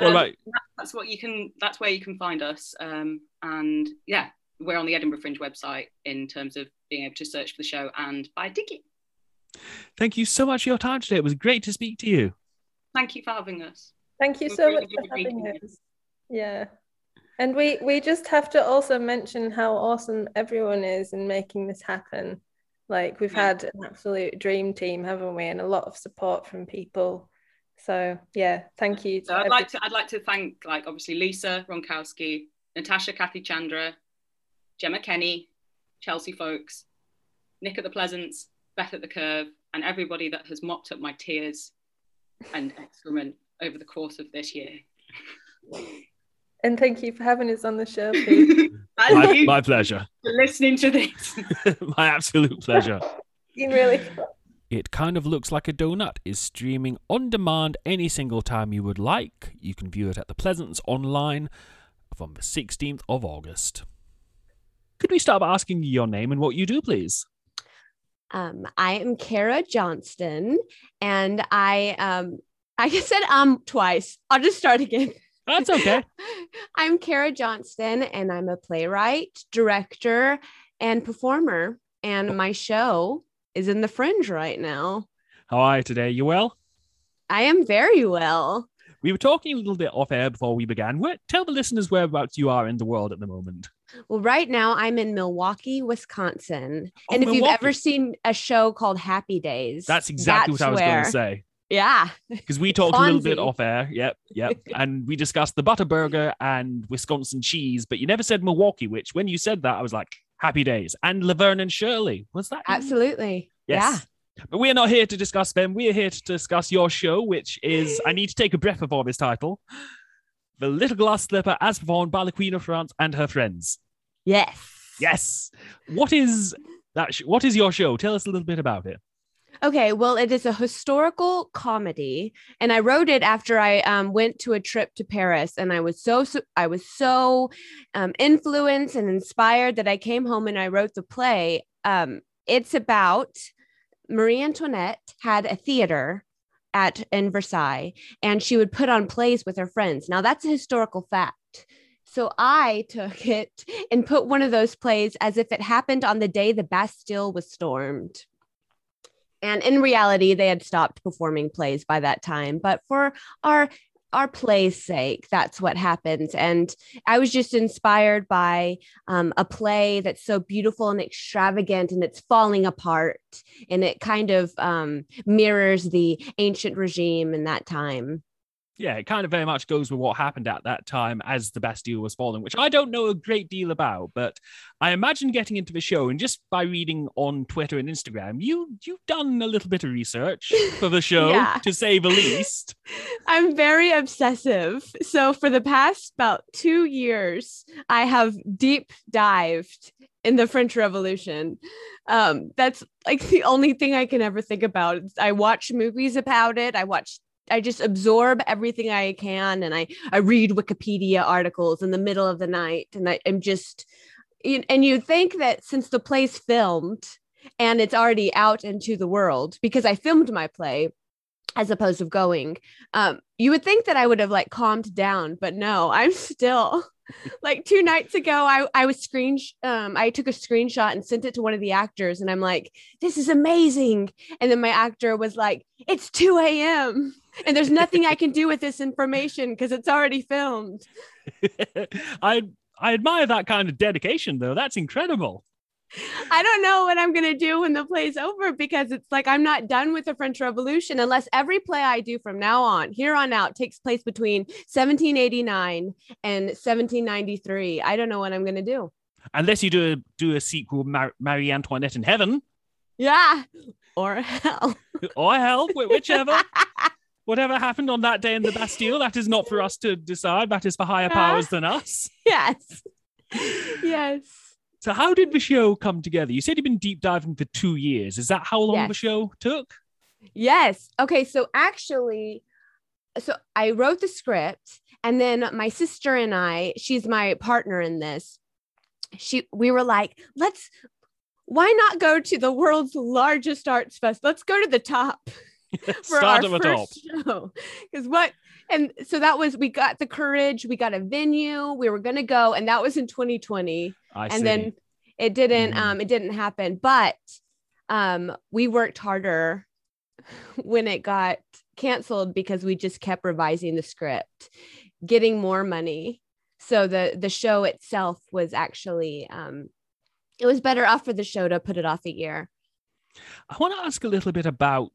[SPEAKER 1] Well, um,
[SPEAKER 4] that's what you can. That's where you can find us. Um, and yeah, we're on the Edinburgh Fringe website in terms of being able to search for the show and buy a ticket.
[SPEAKER 1] Thank you so much for your time today. It was great to speak to you.
[SPEAKER 4] Thank you for having us.
[SPEAKER 5] Thank you so much for having us. Yeah. And we we just have to also mention how awesome everyone is in making this happen. Like we've yeah. had an absolute dream team, haven't we? And a lot of support from people. So yeah, thank you.
[SPEAKER 4] So I'd like to I'd like to thank like obviously Lisa Ronkowski, Natasha Kathy Chandra, Gemma Kenny, Chelsea Folks, Nick at the Pleasance, Beth at the Curve, and everybody that has mopped up my tears and excrement over the course of this year.
[SPEAKER 5] And thank you for having us on the show,
[SPEAKER 1] my, my, pleasure.
[SPEAKER 4] For listening to this.
[SPEAKER 1] my absolute pleasure.
[SPEAKER 5] You really.
[SPEAKER 1] It kind of looks like a donut is streaming on demand any single time you would like. You can view it at the Pleasance online from the 16th of August. Could we start by asking you your name and what you do, please?
[SPEAKER 6] Um, I am Kara Johnston, and I um, I said um twice. I'll just start again.
[SPEAKER 1] That's okay.
[SPEAKER 6] I'm Kara Johnston, and I'm a playwright, director, and performer. And my show is in the Fringe right now.
[SPEAKER 1] How are you today? You well?
[SPEAKER 6] I am very well.
[SPEAKER 1] We were talking a little bit off air before we began. Where, tell the listeners whereabouts you are in the world at the moment.
[SPEAKER 6] Well, right now I'm in Milwaukee, Wisconsin.
[SPEAKER 1] Oh,
[SPEAKER 6] and if you've ever seen a show called Happy Days,
[SPEAKER 1] That's exactly
[SPEAKER 6] that's
[SPEAKER 1] what I was going to say.
[SPEAKER 6] Yeah.
[SPEAKER 1] Because we talked a little bit off air. Yep, yep. and we discussed the butter burger and Wisconsin cheese, but you never said Milwaukee, which when you said that, I was like, happy days. And Laverne and Shirley. Was that?
[SPEAKER 6] Absolutely.
[SPEAKER 1] Yes. But we're not here to discuss them. We're here to discuss your show, which is I need to take a breath before this title. The Little Glass Slipper as performed by the Queen of France and her friends.
[SPEAKER 6] Yes.
[SPEAKER 1] Yes. What is that? Sh- what is your show? Tell us a little bit about it.
[SPEAKER 6] Okay, well, it is a historical comedy, and I wrote it after I um, went to a trip to Paris, and I was so, so I was so um, influenced and inspired that I came home and I wrote the play. Um, it's about Marie Antoinette had a theater at in Versailles, and she would put on plays with her friends. Now that's a historical fact. So I took it and put one of those plays as if it happened on the day the Bastille was stormed. And in reality, they had stopped performing plays by that time. But for our our play's sake, that's what happens. And I was just inspired by um, a play that's so beautiful and extravagant, and it's falling apart, and it kind of um, mirrors the ancient regime in that time.
[SPEAKER 1] Yeah, it kind of very much goes with what happened at that time as the Bastille was falling, which I don't know a great deal about, but I imagine getting into the show and just by reading on Twitter and Instagram, you you've done a little bit of research for the show,
[SPEAKER 6] Yeah.
[SPEAKER 1] to say the least.
[SPEAKER 6] I'm very obsessive. So for the past about two years, I have deep dived in the French Revolution. Um, that's like the only thing I can ever think about. I watch movies about it. I watch. I just absorb everything I can, and I I read Wikipedia articles in the middle of the night, and I, I'm just. And you think that since the play's filmed and it's already out into the world, because I filmed my play as opposed to going um you would think that i would have like calmed down but no i'm still like two nights ago i i was screen um i took a screenshot and sent it to one of the actors and i'm like this is amazing and then my actor was like it's 2 a.m and there's nothing i can do with this information because it's already filmed
[SPEAKER 1] I I admire that kind of dedication though. That's incredible.
[SPEAKER 6] I don't know what I'm going to do when the play's over because it's like I'm not done with the French Revolution unless every play I do from now on, here on out, takes place between 1789 and 1793. I don't know what I'm going to do.
[SPEAKER 1] Unless you do a, do a sequel, Mar- Marie Antoinette in Heaven,
[SPEAKER 6] Yeah. Or hell.
[SPEAKER 1] or hell, whichever. Whatever happened on that day in the Bastille, that is not for us to decide. That is for higher powers than us.
[SPEAKER 6] yes. Yes.
[SPEAKER 1] So, how did the show come together? You said you've been deep diving for two years. Is that how long the show took?
[SPEAKER 6] Yes. Okay. So actually, so I wrote the script, and then my sister and I, she's my partner in this. She, we were like, let's, why not go to the world's largest arts fest? Let's go to the top for
[SPEAKER 1] Start
[SPEAKER 6] our
[SPEAKER 1] the top.
[SPEAKER 6] show. Because what? And so that was we got the courage, we got a venue, we were gonna go, and that was in 2020
[SPEAKER 1] I
[SPEAKER 6] and
[SPEAKER 1] see.
[SPEAKER 6] then it didn't
[SPEAKER 1] Mhm.
[SPEAKER 6] um it didn't happen but um we worked harder when it got canceled because we just kept revising the script getting more money so the the show itself was actually um it was better off for the show to put it off a year
[SPEAKER 1] I want to ask a little bit about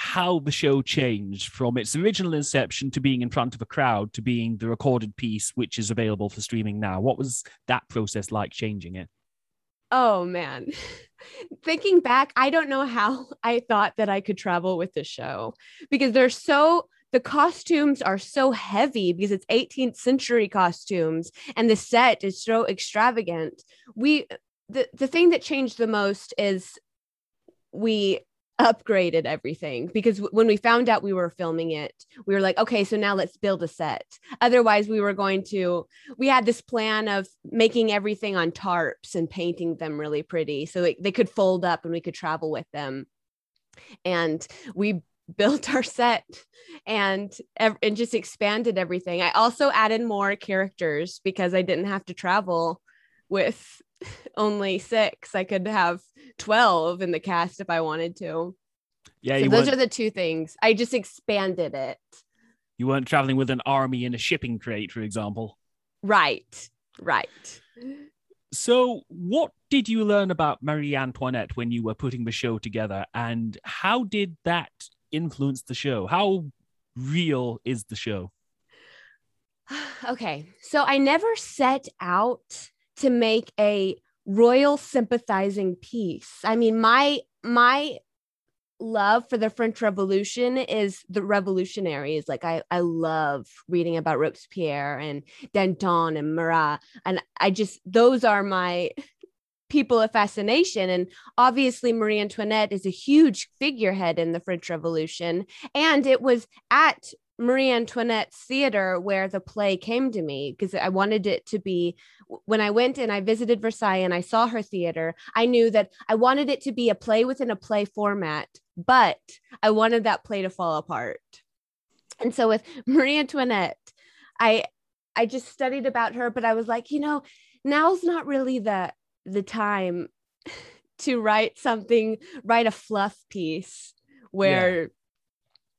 [SPEAKER 1] how the show changed from its original inception to being in front of a crowd to being the recorded piece, which is available for streaming now. What was that process like changing it?
[SPEAKER 6] Oh man. Thinking back, I don't know how I thought that I could travel with the show because they're so the costumes are so heavy because it's 18th century costumes and the set is so extravagant. We the the thing that changed the most is we upgraded everything because w- when we found out we were filming it, we were like, okay, so now let's build a set. Otherwise, we were going to, we had this plan of making everything on tarps and painting them really pretty so they, they could fold up and we could travel with them. And we built our set and and just expanded everything. I also added more characters because I didn't have to travel with only 6. I could have 12 in the cast if I wanted to.
[SPEAKER 1] Yeah,
[SPEAKER 6] so
[SPEAKER 1] you
[SPEAKER 6] those are the two things. I just expanded it.
[SPEAKER 1] you weren't traveling with an army in a shipping crate, for example.
[SPEAKER 6] Right. Right.
[SPEAKER 1] So, what did you learn about Marie Antoinette when you were putting the show together, and how did that influence the show? How real is the show?
[SPEAKER 6] okay. So I never set out to make a royal sympathizing piece. I mean, my my love for the French Revolution is the revolutionaries. Like I, I love reading about Robespierre and Danton and Marat. And I just those are my people of fascination. And obviously Marie Antoinette is a huge figurehead in the French Revolution. And it was at Marie Antoinette's theater where the play came to me because I wanted it to be when I went and I visited Versailles and I saw her theater, I knew that I wanted it to be a play within a play format, but I wanted that play to fall apart. And so with Marie Antoinette, I I just studied about her, but I was like, you know, now's not really the the time to write something, write a fluff piece where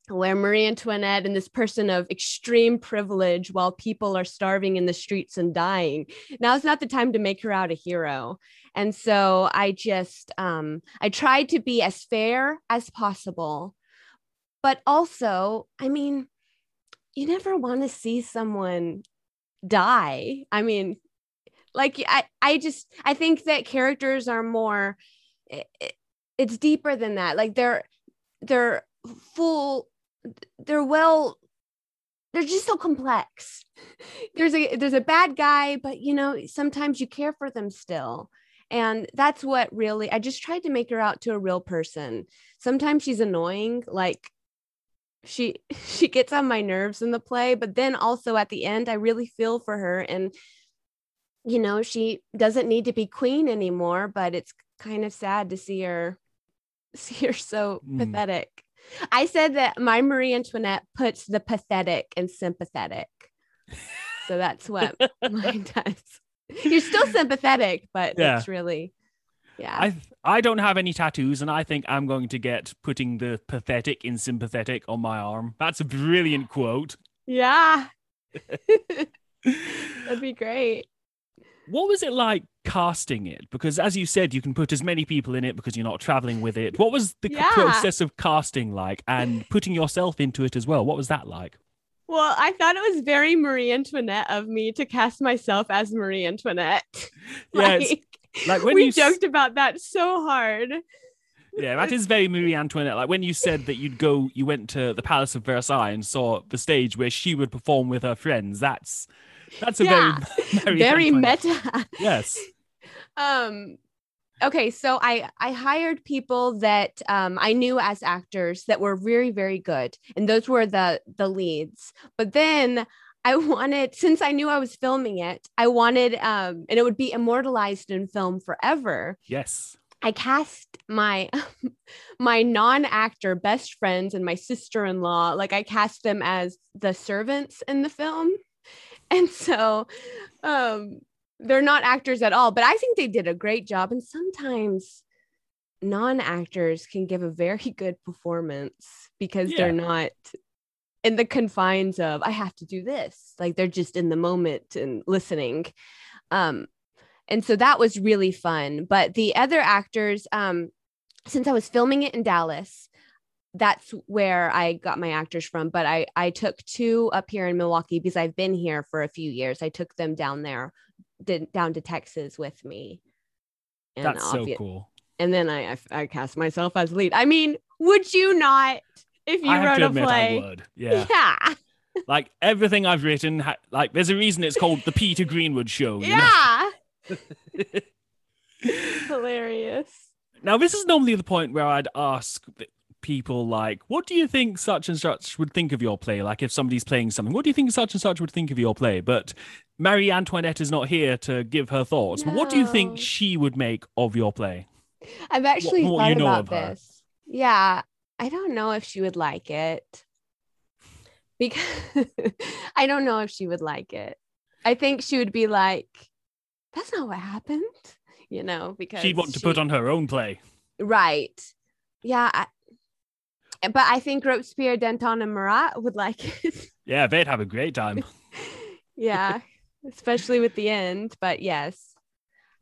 [SPEAKER 6] where Marie Antoinette and this person of extreme privilege while people are starving in the streets and dying. Now is not the time to make her out a hero. And so I just um I tried to be as fair as possible. But also, I mean, you never want to see someone die. I mean, like I I just I think that characters are more it, it's deeper than that. Like they're they're full they're well they're just so complex. There's a there's a bad guy but you know sometimes you care for them still. And that's what really i just tried to make her out to a real person. Sometimes she's annoying like she she gets on my nerves in the play but then also at the end i really feel for her. And you know she doesn't need to be queen anymore but it's kind of sad to see her see her so
[SPEAKER 1] Mm.
[SPEAKER 6] pathetic I said that my Marie Antoinette puts the pathetic and sympathetic. So that's what mine does. You're still sympathetic, but
[SPEAKER 1] Yeah.
[SPEAKER 6] it's really, yeah.
[SPEAKER 1] I I don't have any tattoos, and I think I'm going to get putting the pathetic in sympathetic on my arm. That's a brilliant quote.
[SPEAKER 6] yeah. That'd be great.
[SPEAKER 1] What was it like casting it? Because as you said, you can put as many people in it because you're not traveling with it. What was the
[SPEAKER 6] Yeah.
[SPEAKER 1] process of casting like, and putting yourself into it as well? What was that like?
[SPEAKER 6] Well, I thought it was very Marie Antoinette of me to cast myself as Marie Antoinette.
[SPEAKER 1] Yeah, it's-
[SPEAKER 6] like,
[SPEAKER 1] like when
[SPEAKER 6] we
[SPEAKER 1] you
[SPEAKER 6] joked about that so hard.
[SPEAKER 1] Yeah, that is very Marie Antoinette. Like when you said that you'd go, you went to the Palace of Versailles and saw the stage where she would perform with her friends. That's that's a
[SPEAKER 6] Yeah.
[SPEAKER 1] very Marie
[SPEAKER 6] very meta.
[SPEAKER 1] Yes.
[SPEAKER 6] um okay so i i hired people that um i knew as actors that were very very good and those were the the leads but then i wanted since i knew i was filming it i wanted um and it would be immortalized in film forever
[SPEAKER 1] Yes.
[SPEAKER 6] I cast my my non-actor best friends and my sister-in-law like I cast them as the servants in the film. And so um they're not actors at all, but I think they did a great job and sometimes non-actors can give a very good performance because
[SPEAKER 1] Yeah.
[SPEAKER 6] they're not in the confines of I have to do this. Like they're just in the moment and listening. Um and so that was really fun but the other actors um since i was filming it in dallas that's where i got my actors from but i i took two up here in milwaukee because i've been here for a few years i took them down there did, down to texas with me and
[SPEAKER 1] That's so cool.
[SPEAKER 6] and then I, I I cast myself as lead i mean would you not if you
[SPEAKER 1] I have
[SPEAKER 6] wrote
[SPEAKER 1] to
[SPEAKER 6] a
[SPEAKER 1] admit
[SPEAKER 6] play
[SPEAKER 1] I would. Yeah.
[SPEAKER 6] yeah
[SPEAKER 1] like everything I've written, like there's a reason it's called the Peter Greenwood Show.
[SPEAKER 6] yeah hilarious
[SPEAKER 1] Now, this is normally the point where I'd ask people like, what do you think such and such would think of your play? Like if somebody's playing something, what do you think such and such would think of your play? But Marie Antoinette is not here to give her thoughts. But what do you think she would make of your play?
[SPEAKER 6] I've actually
[SPEAKER 1] what
[SPEAKER 6] thought
[SPEAKER 1] you know
[SPEAKER 6] about
[SPEAKER 1] of her.
[SPEAKER 6] this. Yeah, I don't know if she would like it because I don't know if she would like it. I think she would be like, "That's not what happened," you know, because
[SPEAKER 1] She'd want to put on her own play.
[SPEAKER 6] right. Yeah, I, but I think Robespierre, Danton, and Marat would like it.
[SPEAKER 1] Yeah, they'd have a great time.
[SPEAKER 6] yeah, especially with the end. But yes.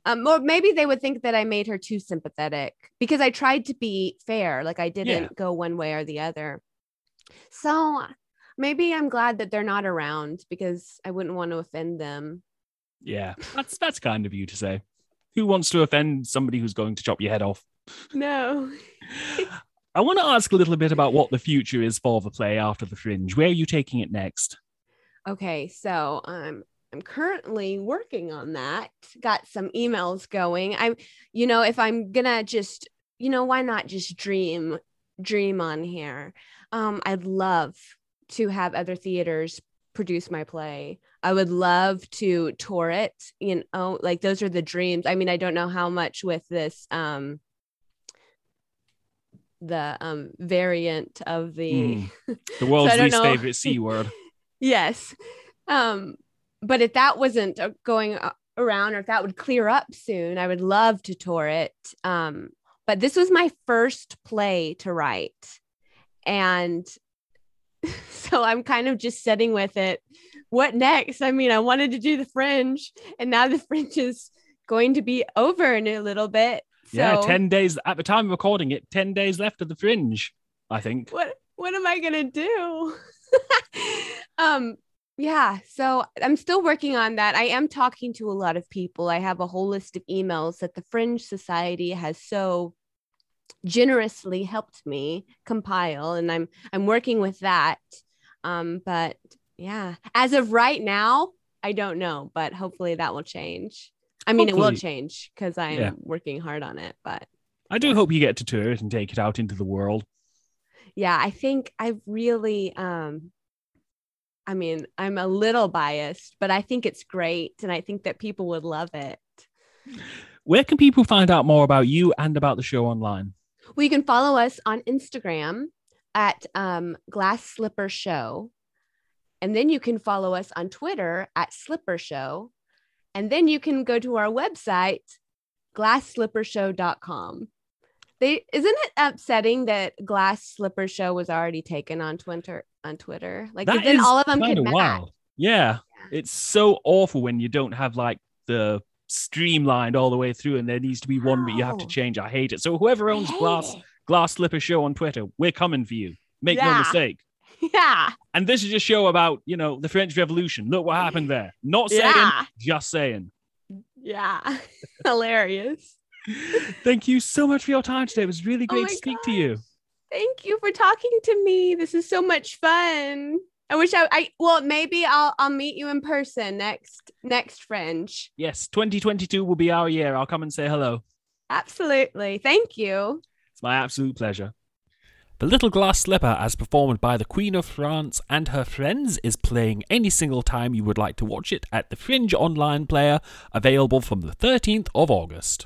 [SPEAKER 6] Um, or maybe they would think that I made her too sympathetic because I tried to be fair. Like I didn't go one way or the other. So maybe I'm glad that they're not around because I wouldn't want to offend them.
[SPEAKER 1] Yeah, that's that's kind of you to say. Who wants to offend somebody who's going to chop your head off?
[SPEAKER 6] No.
[SPEAKER 1] I want to ask a little bit about what the future is for the play after the fringe. Where are you taking it next?
[SPEAKER 6] Okay, so I'm I'm currently working on that. Got some emails going. I'm you know, if I'm gonna just, you know, why not just dream dream on here? Um I'd love to have other theaters produce my play. I would love to tour it, you know, like those are the dreams. I mean, I don't know how much with this um the um variant of the
[SPEAKER 1] Mm. The world's
[SPEAKER 6] don't
[SPEAKER 1] least
[SPEAKER 6] know.
[SPEAKER 1] favorite C word.
[SPEAKER 6] yes um but if that wasn't uh, going around or if that would clear up soon i would love to tour it um but this was my first play to write and so i'm kind of just sitting with it what next i mean i wanted to do the fringe and now the fringe is going to be over in a little bit so
[SPEAKER 1] yeah, 10 days at the time of recording it, 10 days left of the fringe, I think.
[SPEAKER 6] what what am I gonna do? um, yeah, so I'm still working on that. I am talking to a lot of people. I have a whole list of emails that the Fringe Society has so generously helped me compile, and I'm I'm working with that. Um, but yeah, as of right now, I don't know, but hopefully that will change. I mean, it will change because I am
[SPEAKER 1] Yeah.
[SPEAKER 6] working hard on it, but
[SPEAKER 1] I do hope you get to tour it and take it out into the world.
[SPEAKER 6] yeah i think i really um i mean i'm a little biased but i think it's great and i think that people would love it
[SPEAKER 1] Where can people find out more about you and about the show online?
[SPEAKER 6] well you can follow us on instagram at um, glass slipper show and then you can follow us on twitter at slipper show and then you can go to our website glassslippershow.com they isn't it upsetting that glass slipper show was already taken on twitter on twitter like
[SPEAKER 1] That
[SPEAKER 6] then all of them
[SPEAKER 1] kind
[SPEAKER 6] could
[SPEAKER 1] wild. Yeah. It's so awful when you don't have like the streamlined all the way through and there needs to be one that you have to change. I hate it. So whoever owns Glass
[SPEAKER 6] it.
[SPEAKER 1] Glass Slipper Show on Twitter, we're coming for you. Make no mistake.
[SPEAKER 6] Yeah.
[SPEAKER 1] And this is a show about, you know, the French Revolution. Look what happened there. Not saying,
[SPEAKER 6] Yeah.
[SPEAKER 1] just saying.
[SPEAKER 6] Yeah. Hilarious.
[SPEAKER 1] Thank you so much for your time today. It was really
[SPEAKER 6] Oh
[SPEAKER 1] great
[SPEAKER 6] my
[SPEAKER 1] to speak to you.
[SPEAKER 6] Thank you for talking to me. This is so much fun. I wish I, I well maybe I'll I'll meet you in person next next fringe.
[SPEAKER 1] Yes, 2022 will be our year. I'll come and say hello.
[SPEAKER 6] Absolutely. Thank you.
[SPEAKER 1] It's my absolute pleasure. The Little Glass Slipper, as performed by the Queen of France and her friends, is playing any single time you would like to watch it at the Fringe Online Player, available from the 13th of August.